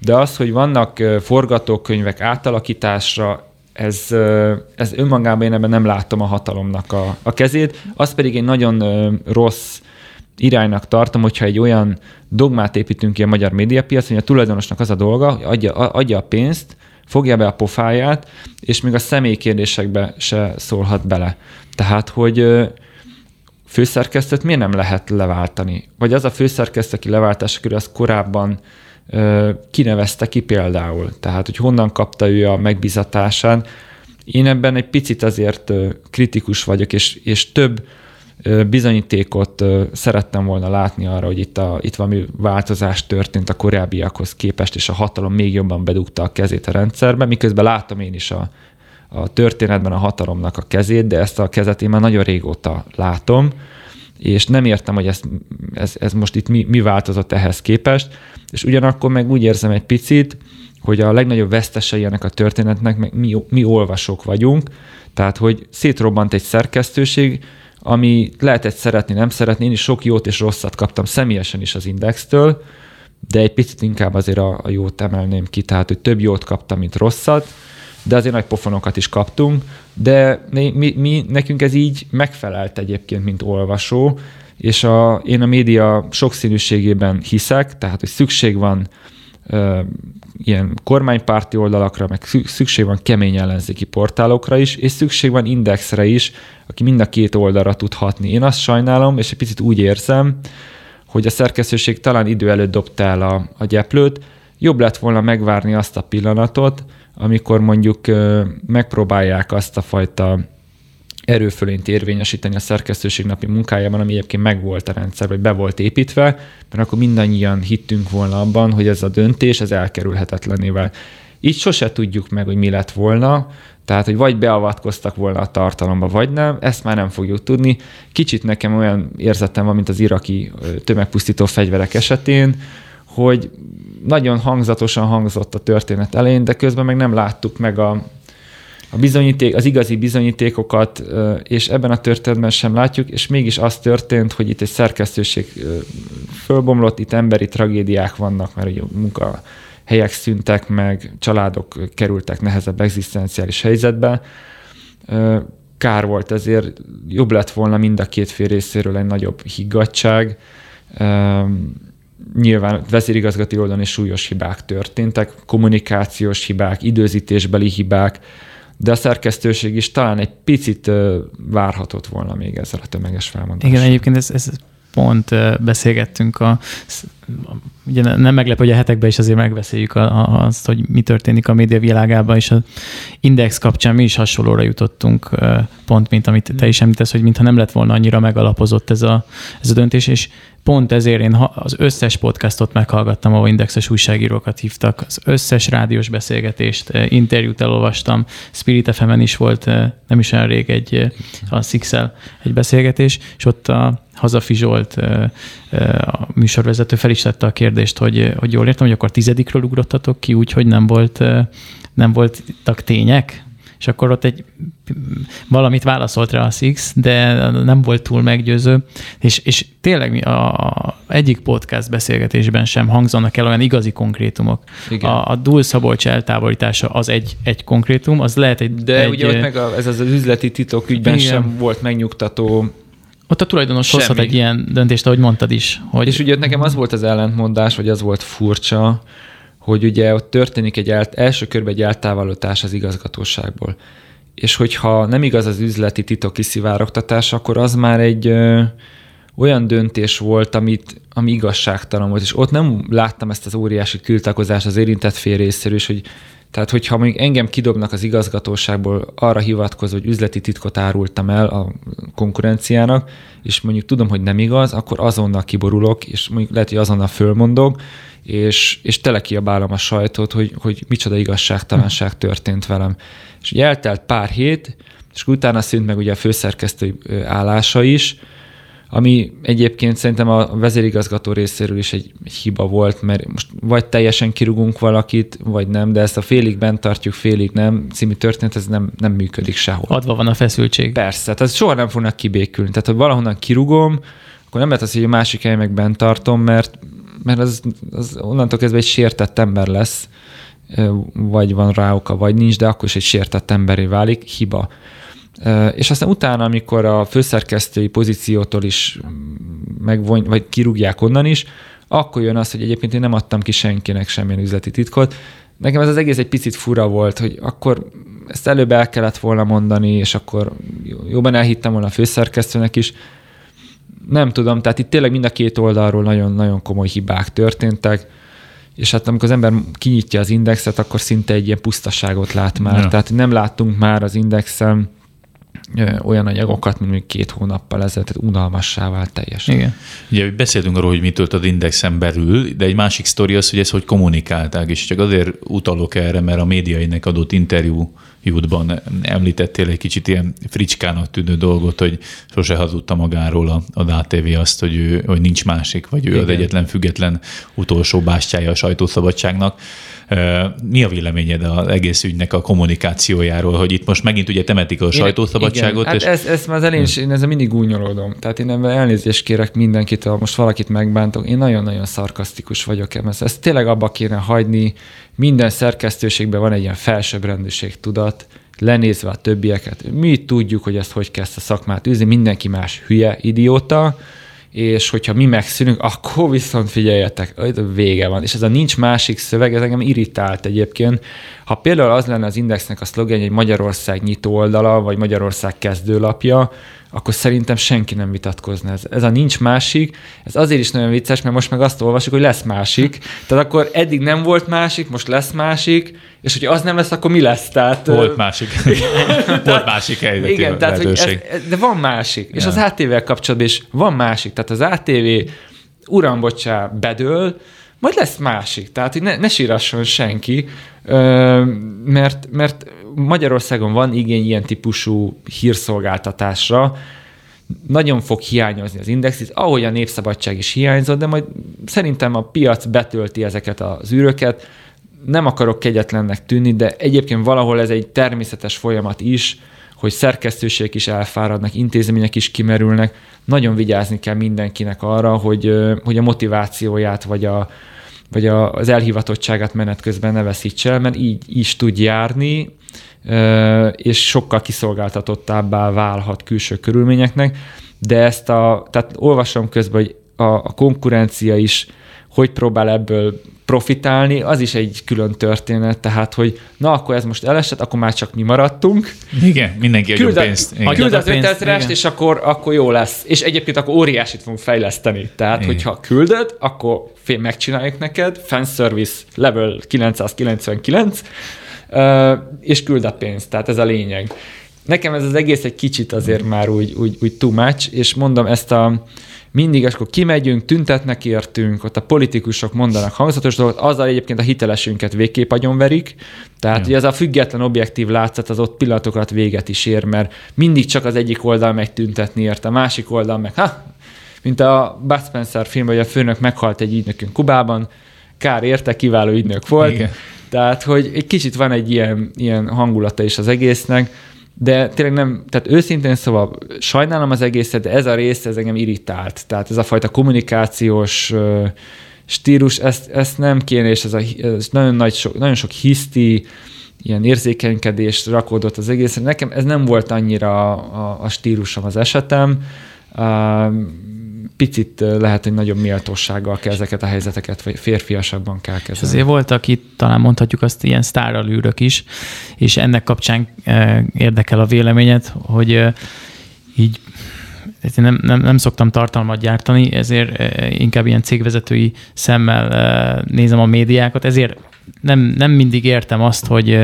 de az, hogy vannak forgatókönyvek átalakításra, ez, ez önmagában én ebben nem látom a hatalomnak a, a kezét. Az pedig egy nagyon rossz iránynak tartom, hogyha egy olyan dogmát építünk ki a magyar médiapiac, hogy a tulajdonosnak az a dolga, hogy adja, adja a pénzt, fogja be a pofáját, és még a személyi kérdésekbe se szólhat bele. Tehát, hogy főszerkesztőt miért nem lehet leváltani? Vagy az a főszerkesztő, aki leváltása körül, az korábban kinevezte ki például. Tehát, hogy honnan kapta ő a megbizatásán. Én ebben egy picit azért kritikus vagyok, és, és több bizonyítékot szerettem volna látni arra, hogy itt, a, itt valami változás történt a korábbiakhoz képest, és a hatalom még jobban bedugta a kezét a rendszerbe, miközben látom én is a, a történetben a hatalomnak a kezét, de ezt a kezet én már nagyon régóta látom, és nem értem, hogy ez, ez, ez most itt mi, mi változott ehhez képest, és ugyanakkor meg úgy érzem egy picit, hogy a legnagyobb vesztesei ennek a történetnek meg mi, mi olvasók vagyunk, tehát hogy szétrobbant egy szerkesztőség, ami lehetett szeretni, nem szeretni. Én is sok jót és rosszat kaptam személyesen is az Indextől, de egy picit inkább azért a, a jót emelném ki, tehát hogy több jót kaptam, mint rosszat, de azért nagy pofonokat is kaptunk, de mi, mi, mi nekünk ez így megfelelt egyébként, mint olvasó, és a, én a média sokszínűségében hiszek, tehát hogy szükség van ö, ilyen kormánypárti oldalakra, meg szükség van kemény ellenzéki portálokra is, és szükség van indexre is, aki mind a két oldalra tud hatni. Én azt sajnálom, és egy picit úgy érzem, hogy a szerkesztőség talán idő előtt dobta el a, a gyeplőt, jobb lett volna megvárni azt a pillanatot, amikor mondjuk megpróbálják azt a fajta erőfölényt érvényesíteni a szerkesztőség napi munkájában, ami egyébként megvolt a rendszer, vagy be volt építve, mert akkor mindannyian hittünk volna abban, hogy ez a döntés, ez elkerülhetetlené vált. Így sose tudjuk meg, hogy mi lett volna, tehát, hogy vagy beavatkoztak volna a tartalomba, vagy nem, ezt már nem fogjuk tudni. Kicsit nekem olyan érzetem van, mint az iraki tömegpusztító fegyverek esetén, hogy nagyon hangzatosan hangzott a történet elején, de közben meg nem láttuk meg a, a bizonyíték, az igazi bizonyítékokat, és ebben a történetben sem látjuk, és mégis az történt, hogy itt egy szerkesztőség fölbomlott, itt emberi tragédiák vannak, mert ugye munkahelyek szüntek meg, családok kerültek nehezebb egzisztenciális helyzetbe. Kár volt ezért, jobb lett volna mind a két fél részéről egy nagyobb higgadság, nyilván vezérigazgató oldalon is súlyos hibák történtek, kommunikációs hibák, időzítésbeli hibák, de a szerkesztőség is talán egy picit várhatott volna még ezzel a tömeges felmondással. Igen, egyébként ez, ez pont beszélgettünk a, ugye nem meglepő, hogy a hetekben is azért megbeszéljük azt, hogy mi történik a média világában, és az index kapcsán mi is hasonlóra jutottunk, pont mint amit te is említesz, hogy mintha nem lett volna annyira megalapozott ez a, ez a döntés, és pont ezért én az összes podcastot meghallgattam, ahol indexes újságírókat hívtak, az összes rádiós beszélgetést, interjút elolvastam, Spirit fm is volt nem is olyan rég egy a six egy beszélgetés, és ott a Hazafi Zsolt, a műsorvezető fel is tette a kérdést, hogy, hogy jól értem, hogy akkor tizedikről ugrottatok ki, úgyhogy nem volt, nem voltak tények? És akkor ott egy valamit válaszolt rá a Six, de nem volt túl meggyőző, és, és tényleg a, a egyik podcast beszélgetésben sem hangzanak el olyan igazi konkrétumok. Igen. A, a Dúl Szabolcs eltávolítása az egy, egy konkrétum, az lehet egy... De egy, ugye ott meg a, ez az üzleti titok ügyben igen. sem volt megnyugtató Ott a tulajdonos Semmi. hozhat egy ilyen döntést, ahogy mondtad is. Hogy És ugye nekem az volt az ellentmondás, vagy az volt furcsa, hogy ugye ott történik egy el, első körben egy eltávolítás az igazgatóságból. És hogyha nem igaz az üzleti titok kiszivárogtatás, akkor az már egy ö, olyan döntés volt, amit, ami igazságtalan volt. És ott nem láttam ezt az óriási tiltakozást az érintett fél részéről is, hogy tehát, hogyha mondjuk engem kidobnak az igazgatóságból arra hivatkozva, hogy üzleti titkot árultam el a konkurenciának, és mondjuk tudom, hogy nem igaz, akkor azonnal kiborulok, és mondjuk lehet, hogy azonnal fölmondok, és, és tele kiabálom a sajtót, hogy, hogy micsoda igazságtalanság történt velem. És ugye eltelt pár hét, és utána szűnt meg ugye a főszerkesztői ö, állása is, ami egyébként szerintem a vezérigazgató részéről is egy, egy hiba volt, mert most vagy teljesen kirugunk valakit, vagy nem, de ezt a félig bent tartjuk, félig nem című történet, ez nem, nem működik sehol. adva van a feszültség. Persze, tehát soha nem fognak kibékülni. Tehát, ha valahonnan kirugom, akkor nem lehet az, hogy a másik helyen meg bent tartom, mert, mert az, az onnantól kezdve egy sértett ember lesz, vagy van rá oka, vagy nincs, de akkor is egy sértett emberé válik, hiba. És aztán utána, amikor a főszerkesztői pozíciótól is megvony, vagy kirúgják onnan is, akkor jön az, hogy egyébként én nem adtam ki senkinek semmilyen üzleti titkot. Nekem ez az egész egy picit fura volt, hogy akkor ezt előbb el kellett volna mondani, és akkor jobban elhittem volna a főszerkesztőnek is. Nem tudom, tehát itt tényleg mind a két oldalról nagyon-nagyon komoly hibák történtek, és hát amikor az ember kinyitja az indexet, akkor szinte egy ilyen pusztaságot lát már. Ja. Tehát nem láttunk már az indexen ö, olyan anyagokat, mint még két hónappal ezelőtt, tehát unalmassá vált teljesen. Igen. Ugye beszéltünk arról, hogy mi tört az indexen belül, de egy másik sztori az, hogy ezt hogy kommunikálták, és csak azért utalok erre, mert a médiainek adott interjújútban említettél egy kicsit ilyen fricskának tűnő dolgot, hogy sose hazudta magáról a, a DATV azt, hogy, ő, hogy nincs másik, vagy ő Igen. az egyetlen független utolsó bástyája a sajtószabadságnak. Mi a véleményed az egész ügynek a kommunikációjáról, hogy itt most megint ugye temetik a sajtószabadságot, Igen, hát és ezt, ezt már az elején is, én ezzel mindig gúnyolódom. Tehát én ebben elnézést kérek mindenkitől, most valakit megbántok. Én nagyon-nagyon szarkasztikus vagyok ebben. Ezt tényleg abba kéne hagyni. Minden szerkesztőségben van egy ilyen felsőbbrendűség tudat, lenézve a többieket. Mi tudjuk, hogy ezt hogy ezt a szakmát űzni, mindenki más hülye, idióta, és hogyha mi megszűnünk, akkor viszont figyeljetek, vége van. És ez a nincs másik szöveg, ez engem irritált egyébként. Ha például az lenne az Indexnek a szlogen, egy Magyarország nyitó oldala, vagy Magyarország kezdőlapja, akkor szerintem senki nem vitatkozna. Ez, ez a nincs másik, ez azért is nagyon vicces, mert most meg azt olvasjuk, hogy lesz másik. Tehát akkor eddig nem volt másik, most lesz másik, és hogyha az nem lesz, akkor mi lesz? Tehát, volt másik, volt másik helyzeti igen, tehát, hogy ez, de van másik. És Ja. az ATV-vel kapcsolatban is van másik. Tehát az ATV, uram, bocsá, bedől, majd lesz másik. Tehát, hogy ne, ne sírasson senki, mert, mert Magyarországon van igény ilyen típusú hírszolgáltatásra, nagyon fog hiányozni az index, ahogy a népszabadság is hiányzott, de majd szerintem a piac betölti ezeket az űröket. Nem akarok kegyetlennek tűnni, de egyébként valahol ez egy természetes folyamat is, hogy szerkesztőségek is elfáradnak, intézmények is kimerülnek. Nagyon vigyázni kell mindenkinek arra, hogy, hogy a motivációját vagy, a, vagy a, az elhivatottságát menet közben ne veszítse el, mert így is tud járni, és sokkal kiszolgáltatottabbá válhat külső körülményeknek, de ezt a, tehát olvasom közben, hogy a, a konkurencia is hogy próbál ebből profitálni, az is egy külön történet, tehát, hogy na, akkor ez most elesett, akkor már csak mi maradtunk. Igen, mindenki Küld, a, pénzt. Igen. Küld az pénzt, 5000 igen. és akkor, akkor jó lesz. És egyébként akkor óriásit fogunk fejleszteni. Tehát, Igen. hogyha küldöd, akkor fél megcsináljuk neked, fanservice level 999, ö, és küld a pénzt. Tehát ez a lényeg. Nekem ez az egész egy kicsit azért már úgy, úgy, úgy too much, és mondom ezt a mindig, és akkor kimegyünk, tüntetnek értünk, ott a politikusok mondanak hangzatos dolgot, azzal egyébként a hitelesünket végképp agyonverik, tehát Ja. ugye ez a független objektív látszat az ott pillanatokat véget is ér, mert mindig csak az egyik oldal megy tüntetni ért, a másik oldal meg, ha, mint a Bud Spencer filmben, hogy a főnök meghalt egy ügynökünk Kubában, kár érte, kiváló ügynök volt, Igen. Tehát, hogy egy kicsit van egy ilyen, ilyen hangulata is az egésznek, de tényleg nem, tehát őszintén szóval sajnálom az egészet, de ez a rész, ez engem irritált. Tehát ez a fajta kommunikációs stílus, ezt, ezt nem kéne, és ez, a, ez nagyon, nagy, sok, nagyon sok hiszti, ilyen érzékenykedés rakódott az egészre. Nekem ez nem volt annyira a, a, a stílusom az esetem. Picit lehet, hogy nagyobb méltósággal kell ezeket a helyzeteket, vagy férfiasabban kell kezelni. És azért voltak itt, talán mondhatjuk azt, ilyen sztáralűrök is, és ennek kapcsán érdekel a véleményed, hogy így nem, nem, nem szoktam tartalmat gyártani, ezért inkább ilyen cégvezetői szemmel nézem a médiákat, ezért nem, nem mindig értem azt, hogy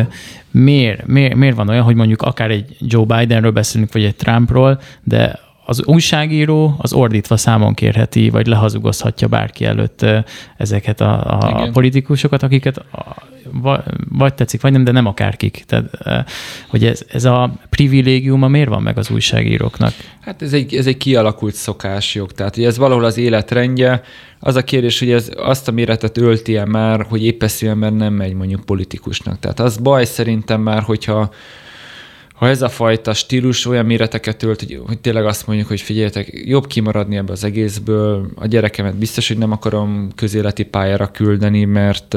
miért, miért, miért van olyan, hogy mondjuk akár egy Joe Bidenről beszélünk, vagy egy Trumpról, de az újságíró az ordítva számon kérheti, vagy lehazugozhatja bárki előtt ezeket a, a politikusokat, akiket vagy tetszik, vagy nem, de nem akárkik. Tehát, hogy ez, ez a privilégiuma miért van meg az újságíróknak? Hát ez egy, ez egy kialakult szokásjog, tehát hogy ez valahol az életrendje. Az a kérdés, hogy ez azt a méretet ölti -e már, hogy épp ember nem megy mondjuk politikusnak. Tehát az baj szerintem már, hogyha ha ez a fajta stílus olyan méreteket ölt, hogy, hogy tényleg azt mondjuk, hogy figyeljetek, jobb kimaradni ebbe az egészből, a gyerekemet biztos, hogy nem akarom közéleti pályára küldeni, mert,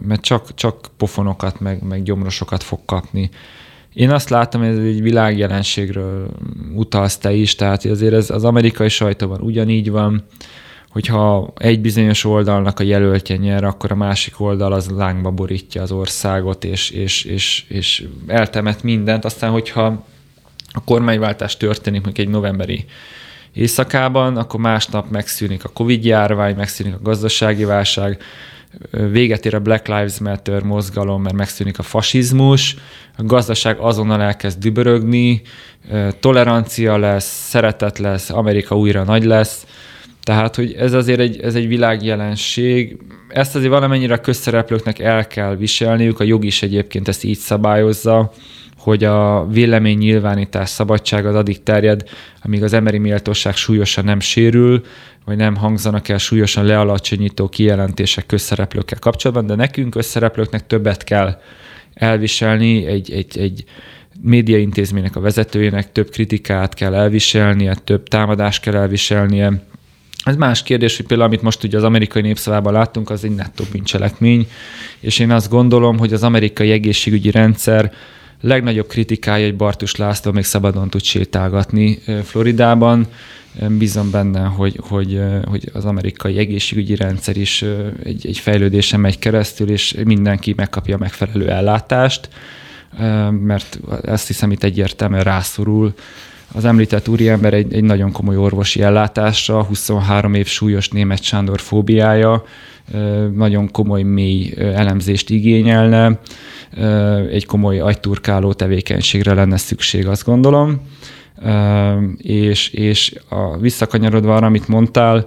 mert csak, csak pofonokat, meg, meg gyomrosokat fog kapni. Én azt látom, hogy ez egy világjelenségről utalsz te is, tehát azért ez az amerikai sajtóban ugyanígy van, hogyha egy bizonyos oldalnak a jelöltje nyer, akkor a másik oldal az lángba borítja az országot, és, és, és, és eltemet mindent. Aztán, hogyha a kormányváltás történik mondjuk egy novemberi éjszakában, akkor másnap megszűnik a Covid-járvány, megszűnik a gazdasági válság, véget ér a Black Lives Matter mozgalom, mert megszűnik a fasizmus, a gazdaság azonnal elkezd dübörögni, tolerancia lesz, szeretet lesz, Amerika újra nagy lesz, tehát, hogy ez azért egy, ez egy világjelenség. Ezt azért valamennyire a közszereplőknek el kell viselniük, a jog is egyébként ezt így szabályozza, hogy a vélemény nyilvánítás szabadság az addig terjed, amíg az emberi méltóság súlyosan nem sérül, vagy nem hangzanak el súlyosan lealacsonyító kijelentések közszereplőkkel kapcsolatban, de nekünk közszereplőknek többet kell elviselni, egy, egy, egy médiaintézménynek a vezetőjének több kritikát kell elviselnie, több támadást kell elviselnie, ez más kérdés, hogy például amit most ugye az amerikai népszavában láttunk, az egy nettó bűncselekmény, és én azt gondolom, hogy az amerikai egészségügyi rendszer legnagyobb kritikája, hogy Bartus László még szabadon tud sétálgatni Floridában. Bízom benne, hogy, hogy, hogy az amerikai egészségügyi rendszer is egy, egy fejlődésen megy keresztül, és mindenki megkapja a megfelelő ellátást, mert ezt hiszem itt egyértelműen rászorul az említett úriember egy, egy nagyon komoly orvosi ellátásra, 23 év súlyos német Sándor fóbiája, nagyon komoly mély elemzést igényelne, egy komoly agyturkáló tevékenységre lenne szükség, azt gondolom. És, és a, visszakanyarodva arra, amit mondtál,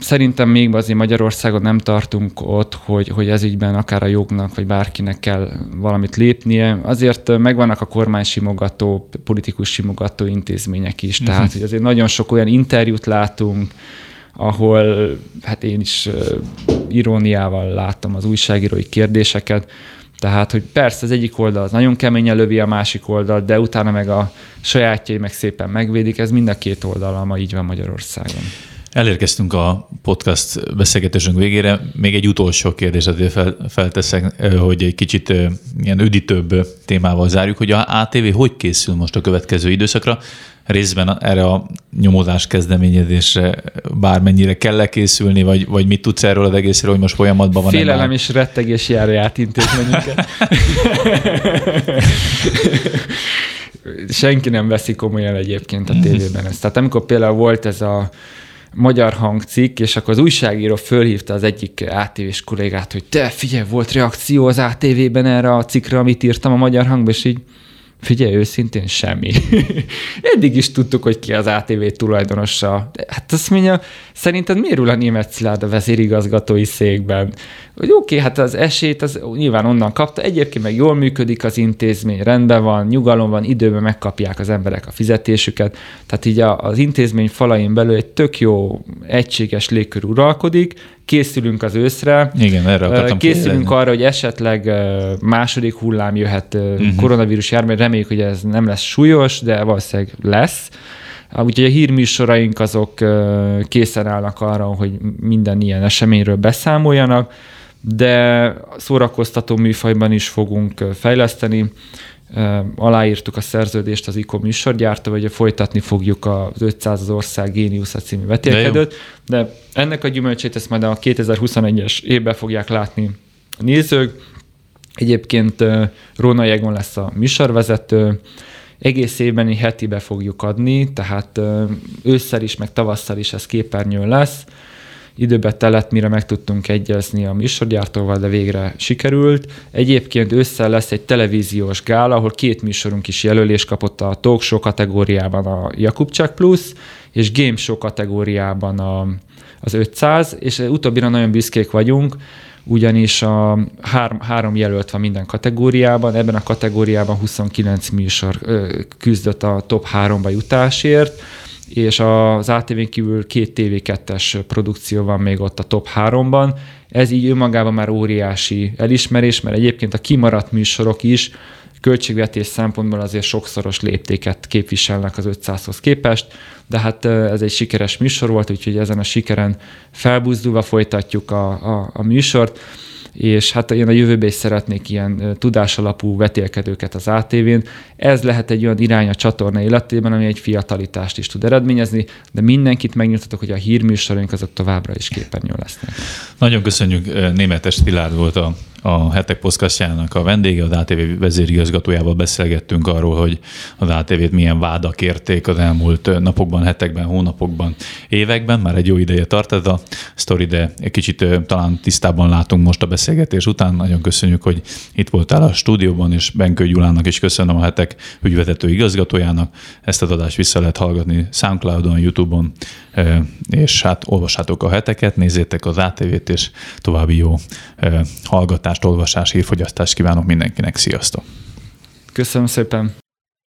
Szerintem még azért Magyarországon nem tartunk ott, hogy, hogy ez ügyben akár a jognak, vagy bárkinek kell valamit lépnie. Azért megvannak a kormány simogató, politikus simogató intézmények is. Uh-huh. Tehát hogy azért nagyon sok olyan interjút látunk, ahol hát én is iróniával láttam az újságírói kérdéseket, tehát, hogy persze az egyik oldal az nagyon keményen lövi a másik oldal, de utána meg a sajátjai meg szépen megvédik, ez mind a két oldal, ma így van Magyarországon. Elérkeztünk a podcast beszélgetésünk végére. Még egy utolsó kérdést fel, felteszek, hogy egy kicsit ilyen üdítőbb témával zárjuk, hogy a ATV hogy készül most a következő időszakra? Részben erre a nyomozás kezdeményezésre bármennyire kell -e készülni, vagy, vagy mit tudsz erről az egészről, hogy most folyamatban van? Félelem és rettegés járja át intézményünket. Senki nem veszi komolyan egyébként a tévében ezt. Tehát amikor például volt ez a magyar hangcikk, és akkor az újságíró fölhívta az egyik ATV-s kollégát, hogy te figyelj, volt reakció az ATV-ben erre a cikkre, amit írtam a magyar hangba, és így Figyelj, őszintén semmi. Eddig is tudtuk, hogy ki az ATV tulajdonosa. De hát azt mondja, szerinted miért ül a német Szilárd a vezérigazgatói székben? Hogy oké, okay, hát az esélyt az nyilván onnan kapta, egyébként meg jól működik az intézmény, rendben van, nyugalom van, időben megkapják az emberek a fizetésüket. Tehát így az intézmény falain belül egy tök jó, egységes légkör uralkodik, készülünk az őszre. Igen, erre akartam Készülünk kérdezni. arra, hogy esetleg második hullám jöhet uh-huh. koronavírus járvány, reméljük, hogy ez nem lesz súlyos, de valószínűleg lesz. Úgyhogy a hírműsoraink azok készen állnak arra, hogy minden ilyen eseményről beszámoljanak. de szórakoztató műfajban is fogunk fejleszteni. Aláírtuk a szerződést az ICO műsorgyártó, hogy folytatni fogjuk az 500 az ország Géniusza című vetélkedőt, de, de ennek a gyümölcsét ezt majd a 2021-es évben fogják látni a nézők. Egyébként Róna Jegon lesz a műsorvezető, egész évben hetibe fogjuk adni, tehát ősszel is, meg tavasszal is ez képernyő lesz. Időbe telett, mire meg tudtunk egyezni a műsorgyártóval, de végre sikerült. Egyébként ősszel lesz egy televíziós gála, ahol két műsorunk is jelölés kapott a Talk Show kategóriában a Jakubcsák Plus, és Game Show kategóriában a, az 500, és utóbbira nagyon büszkék vagyunk, ugyanis a három, három jelölt van minden kategóriában, ebben a kategóriában 29 műsor ö, küzdött a top 3-ba jutásért, és az ATV-n kívül két TV2-es produkció van még ott a top 3-ban. Ez így önmagában már óriási elismerés, mert egyébként a kimaradt műsorok is költségvetés szempontból azért sokszoros léptéket képviselnek az 500-hoz képest, de hát ez egy sikeres műsor volt, úgyhogy ezen a sikeren felbuzdulva folytatjuk a, a, a műsort és hát én a jövőben is szeretnék ilyen tudásalapú vetélkedőket az ATV-n. Ez lehet egy olyan irány a csatorna életében, ami egy fiatalitást is tud eredményezni, de mindenkit megnyugtatok, hogy a hírműsoraink azok továbbra is képernyőn lesznek. Nagyon köszönjük, Németes Szilárd volt a a Hetek Poszkasztjának a vendége, az ATV vezérigazgatójával beszélgettünk arról, hogy az ATV-t milyen vádak érték az elmúlt napokban, hetekben, hónapokban, években. Már egy jó ideje tart ez a sztori, de egy kicsit talán tisztában látunk most a beszélgetés után. Nagyon köszönjük, hogy itt voltál a stúdióban, és Benkő Gyulának is köszönöm a Hetek ügyvezető igazgatójának. Ezt az adást vissza lehet hallgatni Soundcloudon, YouTube-on, és hát olvassátok a heteket, nézzétek az ATV-t, és további jó hallgatást, olvasást, hírfogyasztást kívánok mindenkinek. Sziasztok! Köszönöm szépen!